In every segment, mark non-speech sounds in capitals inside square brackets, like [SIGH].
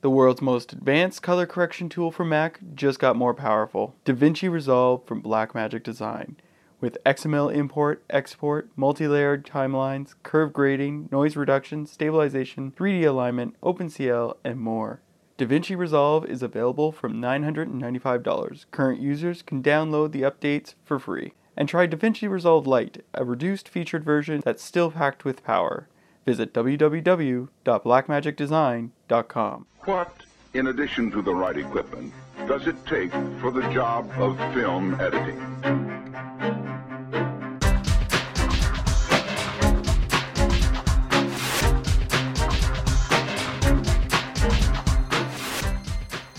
The world's most advanced color correction tool for Mac just got more powerful. DaVinci Resolve from Blackmagic Design. With XML import, export, multi-layered timelines, curve grading, noise reduction, stabilization, 3D alignment, OpenCL, and more. DaVinci Resolve is available from $995. Current users can download the updates for free. And try DaVinci Resolve Lite, a reduced featured version that's still packed with power. Visit www.blackmagicdesign.com. What, in addition to the right equipment, does it take for the job of film editing?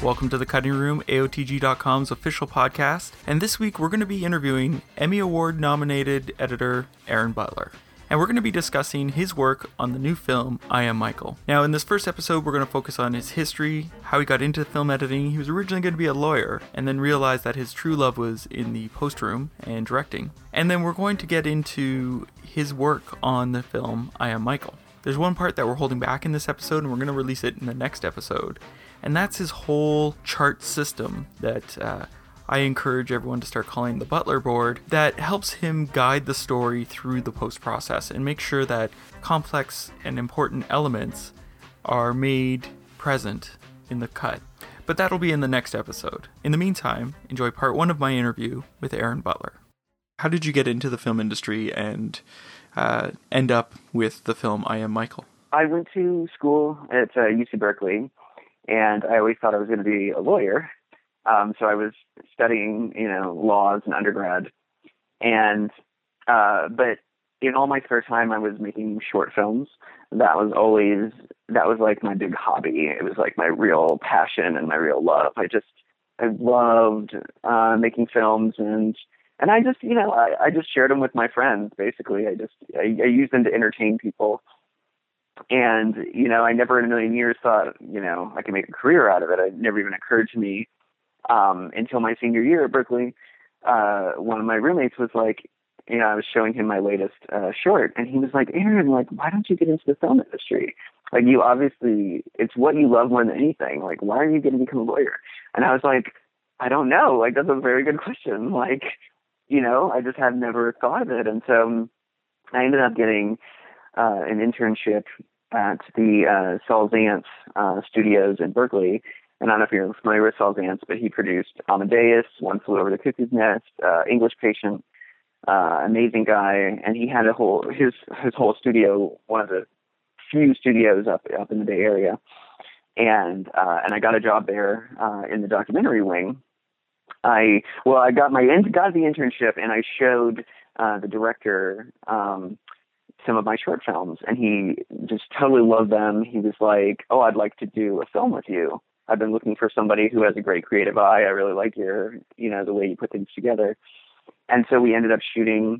Welcome to the Cutting Room, AOTG.com's official podcast. And this week we're going to be interviewing Emmy Award nominated editor Aaron Butler. And we're going to be discussing his work on the new film, I Am Michael. Now, in this first episode, we're going to focus on his history, how he got into film editing. He was originally going to be a lawyer, and then realized that his true love was in the post room and directing. And then we're going to get into his work on the film, I Am Michael. There's one part that we're holding back in this episode, and we're going to release it in the next episode and that's his whole chart system that uh, I encourage everyone to start calling the Butler board that helps him guide the story through the post process and make sure that complex and important elements are made present in the cut. But that'll be in the next episode. In the meantime, enjoy part one of my interview with Aaron Butler. How did you get into the film industry and uh, end up with the film I Am Michael? I went to school at uh, UC Berkeley and I always thought I was going to be a lawyer. Um, so I was studying, you know, laws in undergrad, and uh, but in all my spare time, I was making short films. That was always that was like my big hobby. It was like my real passion and my real love. I just I loved uh, making films and and I just you know I, I just shared them with my friends. Basically, I just I, I used them to entertain people and, you know, I never in a million years thought, you know, I could make a career out of it. It never even occurred to me um, until my senior year at Berkeley. Uh, one of my roommates was like, you know, I was showing him my latest uh, short, and he was like, Aaron, like, why don't you get into the film industry? Like, you obviously, it's what you love more than anything. Like, why are you going to become a lawyer? And I was like, I don't know. Like, that's a very good question. [LAUGHS] Like, you know, I just had never thought of it. And so um, I ended up getting uh, an internship at the uh, Saul Zaentz uh, studios in Berkeley. And I don't know if you're familiar with Zaentz, but he produced Amadeus, One Flew Over the Cuckoo's Nest, uh, English Patient, uh, amazing guy. And he had a whole his his whole studio, one of the few studios up up in the Bay Area. And uh, and I got a job there uh, in the documentary wing. I well, I got my got the internship, and I showed uh, the director um, some of my short films and he just totally loved them. He was like, "Oh, I'd like to do a film with you. I've been looking for somebody who has a great creative eye. I really like your, you know, the way you put things together." And so we ended up shooting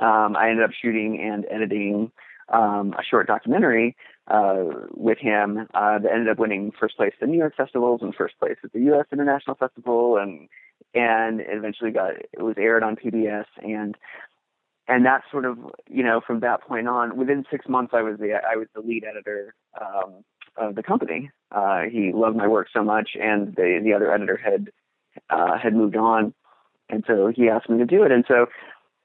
um, I ended up shooting and editing um, a short documentary uh, with him uh, that ended up winning first place at the New York festivals and first place at the U.S. International Festival, and and eventually got it was aired on PBS. And and that's sort of you know from that point on within six months i was the i was the lead editor um, of the company uh, he loved my work so much and the the other editor had uh, had moved on and so he asked me to do it and so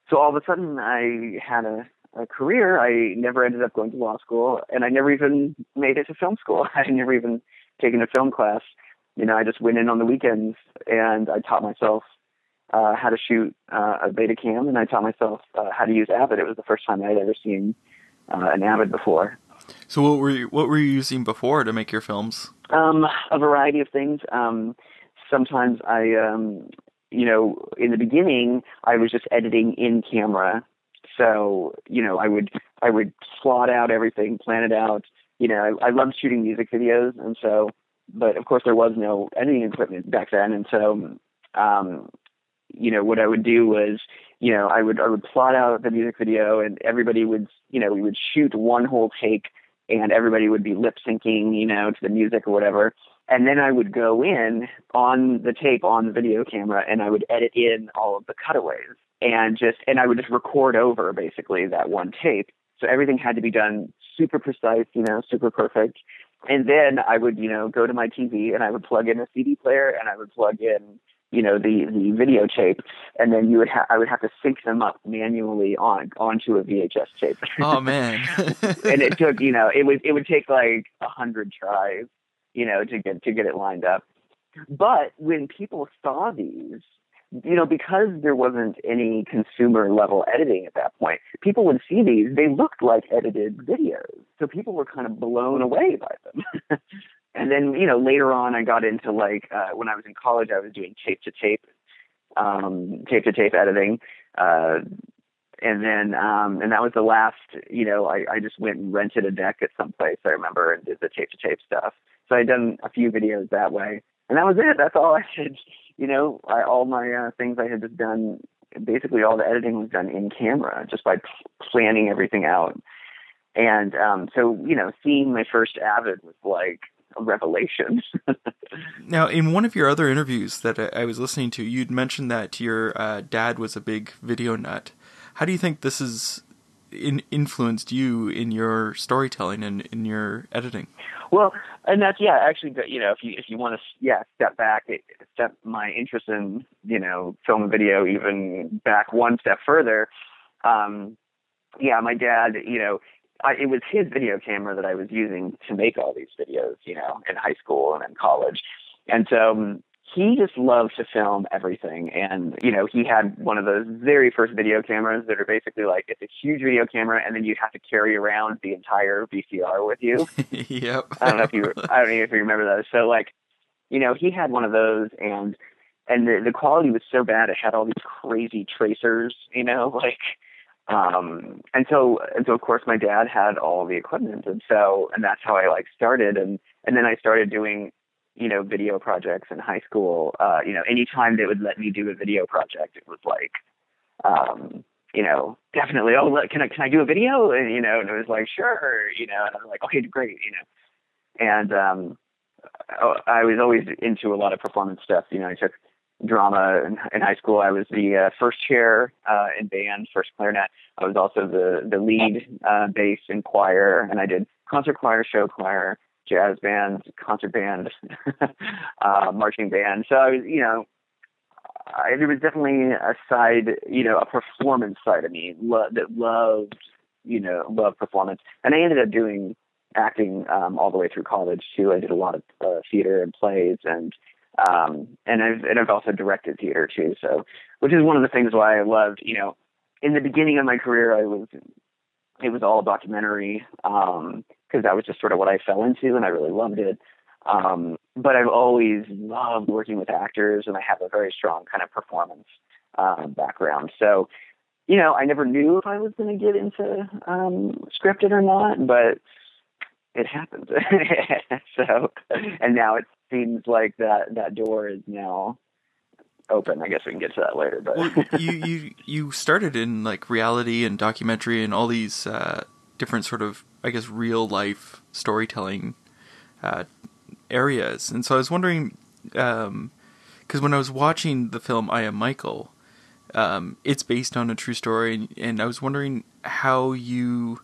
so all of a sudden i had a a career i never ended up going to law school and i never even made it to film school [LAUGHS] i had never even taken a film class you know i just went in on the weekends and i taught myself uh, how to shoot uh, a Betacam, and I taught myself uh, how to use Avid. It was the first time I'd ever seen uh, an Avid before. So what were you, what were you using before to make your films? Um, a variety of things. Um, sometimes I, um, you know, in the beginning I was just editing in camera. So you know, I would I would plot out everything, plan it out. You know, I, I loved shooting music videos, and so, but of course there was no editing equipment back then, and so um, you know, what I would do was, you know, I would I would plot out the music video, and everybody would, you know, we would shoot one whole take, and everybody would be lip syncing, you know, to the music or whatever. And then I would go in on the tape on the video camera, and I would edit in all of the cutaways, and just and I would just record over basically that one tape. So everything had to be done super precise, you know, super perfect. and then I would, you know, go to my TV and I would plug in a CD player and I would plug in, you know, the the videotape, and then you would ha- I would have to sync them up manually on onto a VHS tape. Oh [LAUGHS] man! and it took, you know, it would it would take like a hundred tries, you know, to get to get it lined up. But when people saw these, you know, because there wasn't any consumer level editing at that point, people would see these, they looked like edited videos. So people were kind of blown away by them. [LAUGHS] and then, you know, later on I got into like, uh, when I was in college, I was doing tape to tape, um, tape to tape editing. Uh, and then, um, and that was the last, you know, I, I just went and rented a deck at some place, I remember, and did the tape to tape stuff. So I'd done a few videos that way. And that was it. That's all I did you know, I, all my uh, things I had just done, basically all the editing was done in camera, just by planning everything out. And um, so, you know, seeing my first Avid was like a revelation. [LAUGHS] now, in one of your other interviews that I was listening to, you'd mentioned that your uh, dad was a big video nut. How do you think this has in- influenced you in your storytelling and in your editing? Well, and that's yeah, actually, you know, if you if you want to yeah step back, step my interest in you know film and video even back one step further. Um, yeah, my dad, you know, I, it was his video camera that I was using to make all these videos, you know, in high school and in college, and so um, he just loved to film everything. And, you know, he had one of those very first video cameras that are basically like it's a huge video camera and then you have to carry around the entire VCR with you. [LAUGHS] yep. I don't know if you I don't know if you remember those. So like, you know, he had one of those and and the the quality was so bad it had all these crazy tracers, you know, [LAUGHS] like um and so and so of course my dad had all the equipment and so and that's how I like started and and then I started doing you know, video projects in high school, uh, you know, anytime they would let me do a video project, it was like, um, you know, definitely, oh, look, can I, can I do a video? And, you know, and it was like, sure, you know, and I'm like, okay, great, you know, and, um, I was always into a lot of performance stuff. You know, I took drama in, in high school. I was the uh, first chair uh, in band, first clarinet. I was also the the lead uh, bass in choir, and I did concert choir, show choir, jazz band, concert band, [LAUGHS] uh, marching band. So I was, you know, I, there was definitely a side, you know, a performance side of me lo- that loved, you know, loved performance. And I ended up doing acting um, all the way through college too. I did a lot of uh, theater and plays, and um, and I've and I've also directed theater too. So, which is one of the things why I loved, you know, in the beginning of my career, I was it was all documentary because um, that was just sort of what I fell into, and I really loved it. Um, but I've always loved working with actors, and I have a very strong kind of performance uh, background. So, you know, I never knew if I was going to get into um, scripted or not, but it happened. [LAUGHS] so, and now it seems like that that door is now open. I guess we can get to that later. But well, [LAUGHS] you you you started in like reality and documentary and all these uh, different sort of I guess real life storytelling uh, areas, and so I was wondering because um, when I was watching the film I Am Michael, um, it's based on a true story, and, and I was wondering how you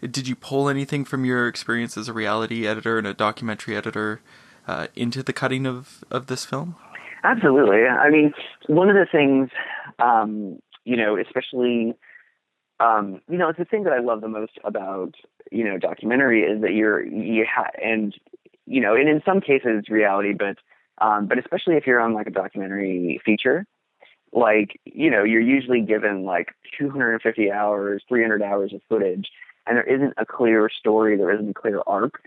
did you pull anything from your experience as a reality editor and a documentary editor uh, into the cutting of, of this film? Absolutely. I mean, one of the things, um, you know, especially, um, you know, it's the thing that I love the most about, you know, documentary is that you're, you ha- and, you know, and in some cases it's reality, but, um, but especially if you're on like a documentary feature, like, you know, you're usually given like 250 hours, 300 hours of footage, and there isn't a clear story, there isn't a clear arc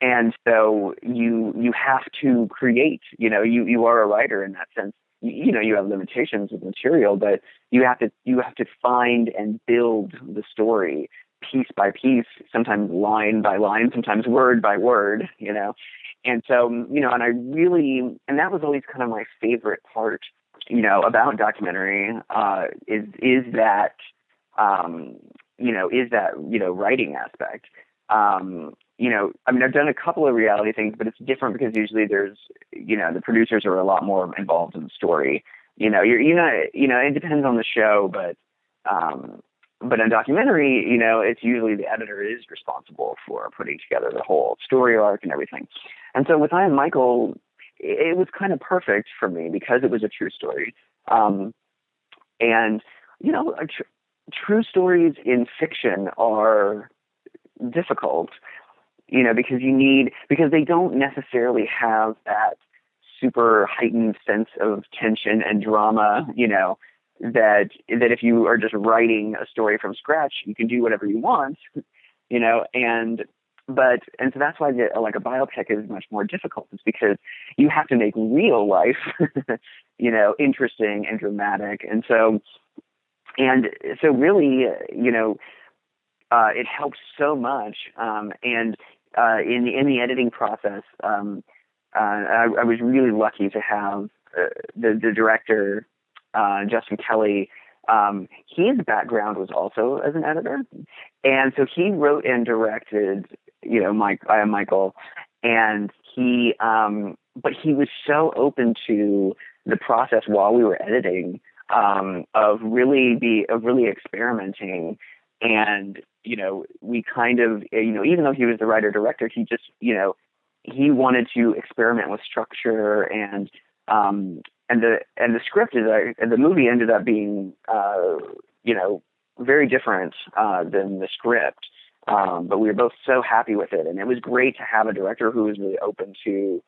and so you you have to create you know you you are a writer in that sense. You, you know you have limitations with material but you have to you have to find and build the story piece by piece sometimes line by line sometimes word by word you know? And so you know and i really and that was always kind of my favorite part you know about documentary uh is is that um you know is that you know writing aspect um you know, I mean, I've done a couple of reality things, but it's different because usually there's, you know, the producers are a lot more involved in the story. You know, you're, you know, you know, it depends on the show, but, um, but in documentary, you know, it's usually the editor is responsible for putting together the whole story arc and everything. And so with I Am Michael, it, it was kind of perfect for me because it was a true story. Um, and you know, tr- true stories in fiction are difficult, you know, because you need because they don't necessarily have that super heightened sense of tension and drama, mm-hmm. you know, that that if you are just writing a story from scratch, you can do whatever you want, you know, and but and so that's why the, like a biopic is much more difficult. It's because you have to make real life, [LAUGHS] you know, interesting and dramatic, and so and so really, you know, uh, it helps so much, um, and uh, in the in the editing process. Um, uh, I, I was really lucky to have uh, the the director uh, Justin Kelly. Um, his background was also as an editor, and so he wrote and directed, you know, Mike, am Michael, and he, um, but he was so open to the process while we were editing um, of really be of really experimenting, and you know, we kind of, you know, even though he was the writer director, he just, you know, he wanted to experiment with structure and um, and the and the script is uh, and the movie ended up being uh, you know very different uh, than the script. Um, but we were both so happy with it, and it was great to have a director who was really open to,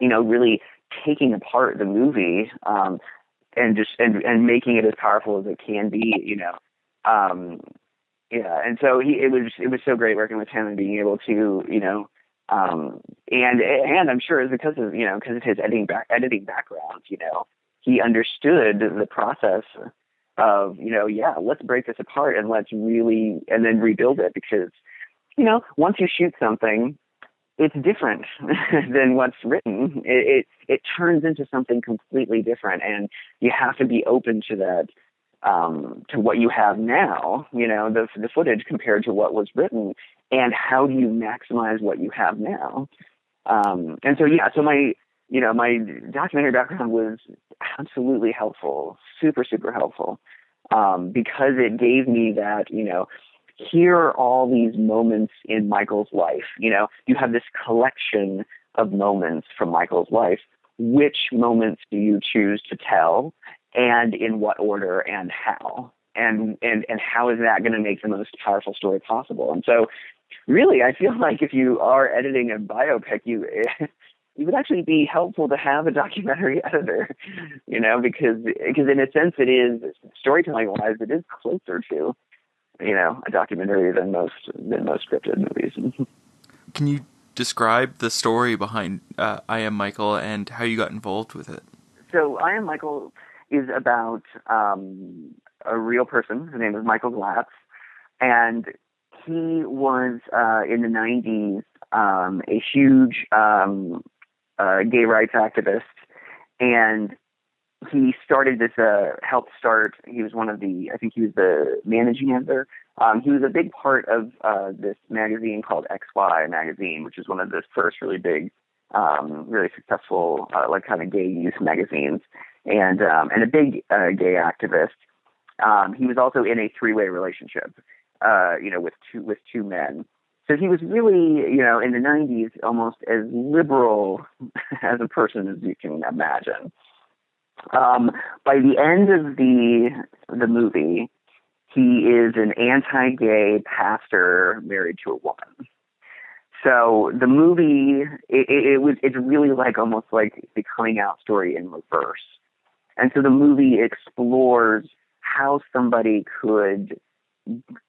you know, really taking apart the movie um, and just and and making it as powerful as it can be. You know, um, yeah. And so he it was it was so great working with him and being able to you know um, and and I'm sure it's because of you know because of his editing back, editing background, you know, he understood the process of you know yeah let's break this apart and let's really and then rebuild it because you know once you shoot something it's different [LAUGHS] than what's written it, it it turns into something completely different and you have to be open to that um, to what you have now, you know, the the footage compared to what was written, and how do you maximize what you have now? Um, and so yeah, so my you know my documentary background was absolutely helpful, super super helpful, um, because it gave me that you know here are all these moments in Michael's life. You know, you have this collection of moments from Michael's life. Which moments do you choose to tell? And in what order and how. And and and how is that going to make the most powerful story possible? And so really i feel [LAUGHS] like if you are editing a biopic you [LAUGHS] it would actually be helpful to have a documentary [LAUGHS] editor you know because because in a sense it is storytelling wise it is closer to you know a documentary than most than most scripted movies. Can you describe the story behind uh, i am michael and how you got involved with it? So i am michael is about um, a real person. His name is Michael Glatze, and he was uh, in the 90s um, a huge um, uh, gay rights activist, and he started this uh, helped start. He was one of the, I think he was the managing editor. Um, he was a big part of uh, this magazine called XY magazine, which is one of the first really big, um, really successful, uh, like kind of gay youth magazines and um, and a big uh, gay activist. Um, he was also in a three-way relationship, uh, you know, with two with two men. So he was really, you know, in the '90s, almost as liberal [LAUGHS] as a person as you can imagine. Um, by the end of the the movie, he is an anti-gay pastor married to a woman. So the movie, it, it, it was, it's really like almost like the coming out story in reverse. And so the movie explores how somebody could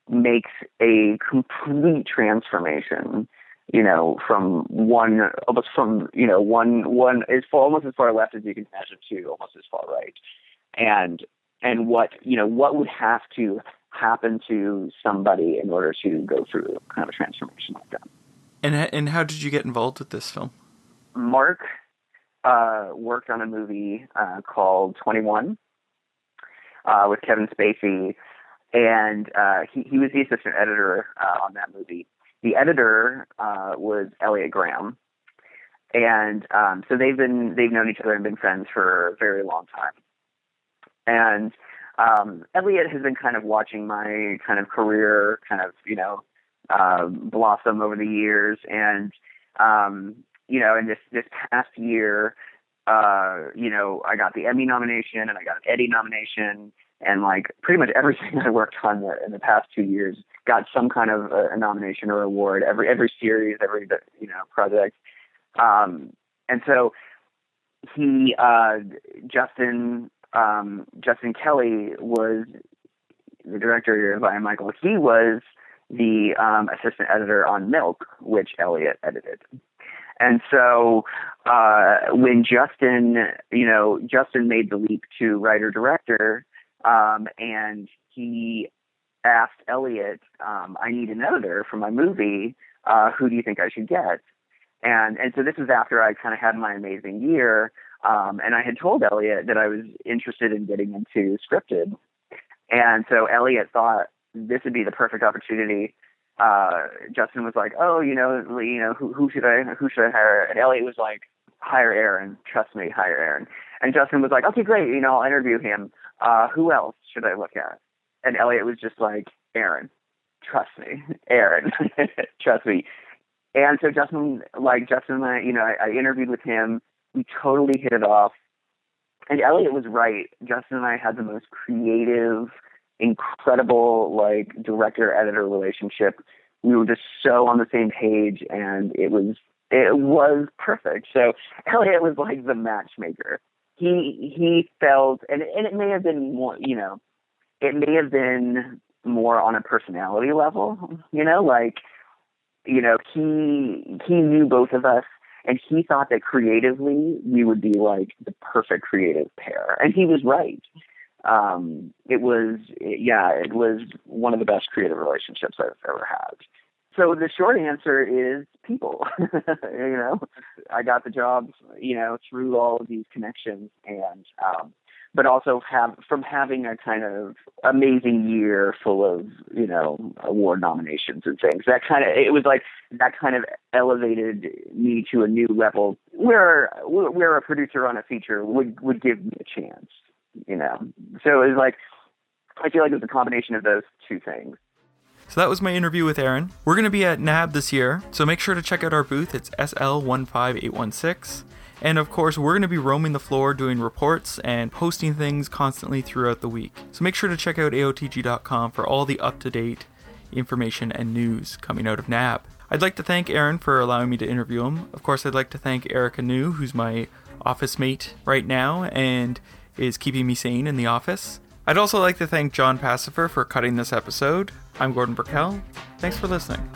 make a complete transformation you know, from one almost from you know one one is almost as far left as you can imagine to almost as far right, and and what you know what would have to happen to somebody in order to go through kind of a transformation like that. And and how did you get involved with this film? Mark uh, worked on a movie uh, called 21 uh, with Kevin Spacey, and uh, he, he was the assistant editor uh, on that movie. The editor uh, was Elliot Graham, and um, so they've been they've known each other and been friends for a very long time. And um, Elliot has been kind of watching my kind of career, kind of you know, uh, blossom over the years, and um, you know, in this this past year, uh, you know, I got the Emmy nomination and I got an Eddie nomination, and like pretty much everything [LAUGHS] I worked on in the past two years got some kind of a, a nomination or award. Every every series, every you know project, um, and so he uh, Justin um, Justin Kelly was the director of I Michael. He was the um, assistant editor on Milk, which Elliot edited. And so uh, when Justin, you know, Justin made the leap to writer director, um, and he asked Elliot, um, "I need an editor for my movie. Uh, who do you think I should get?" And and so this was after I kind of had my amazing year, um, and I had told Elliot that I was interested in getting into scripted, and so Elliot thought this would be the perfect opportunity. Uh, Justin was like, "Oh, you know, you know, who, who should I who should I hire?" And Elliot was like, "Hire Aaron. Trust me, hire Aaron." And Justin was like, "Okay, great. You know, I'll interview him. Uh, who else should I look at?" And Elliot was just like, "Aaron. Trust me, [LAUGHS] Aaron. [LAUGHS] Trust me." And so Justin, like Justin and I, you know, I, I interviewed with him. We totally hit it off. And Elliot was right. Justin and I had the most creative, incredible, like director editor relationship. We were just so on the same page, and it was it was perfect. So Elliot was like the matchmaker. He he felt, and and it may have been more, you know, it may have been more on a personality level, you know, like you know, he he knew both of us and he thought that creatively we would be like the perfect creative pair. And he was right. Um, it was yeah, it was one of the best creative relationships I've ever had. So the short answer is people. [LAUGHS] you know, I got the job, you know, through all of these connections and um but also have from having a kind of amazing year full of you know award nominations and things that kind of it was like that kind of elevated me to a new level where where a producer on a feature would would give me a chance you know so it was like i feel like it was a combination of those two things so that was my interview with Aaron. We're going to be at NAB this year, so make sure to check out our booth. It's SL15816. And of course, we're going to be roaming the floor doing reports and posting things constantly throughout the week. So make sure to check out AOTG.com for all the up to date information and news coming out of NAB. I'd like to thank Aaron for allowing me to interview him. Of course, I'd like to thank Erica New, who's my office mate right now and is keeping me sane in the office. I'd also like to thank John Pacifer for cutting this episode. I'm Gordon Burkell. Thanks for listening.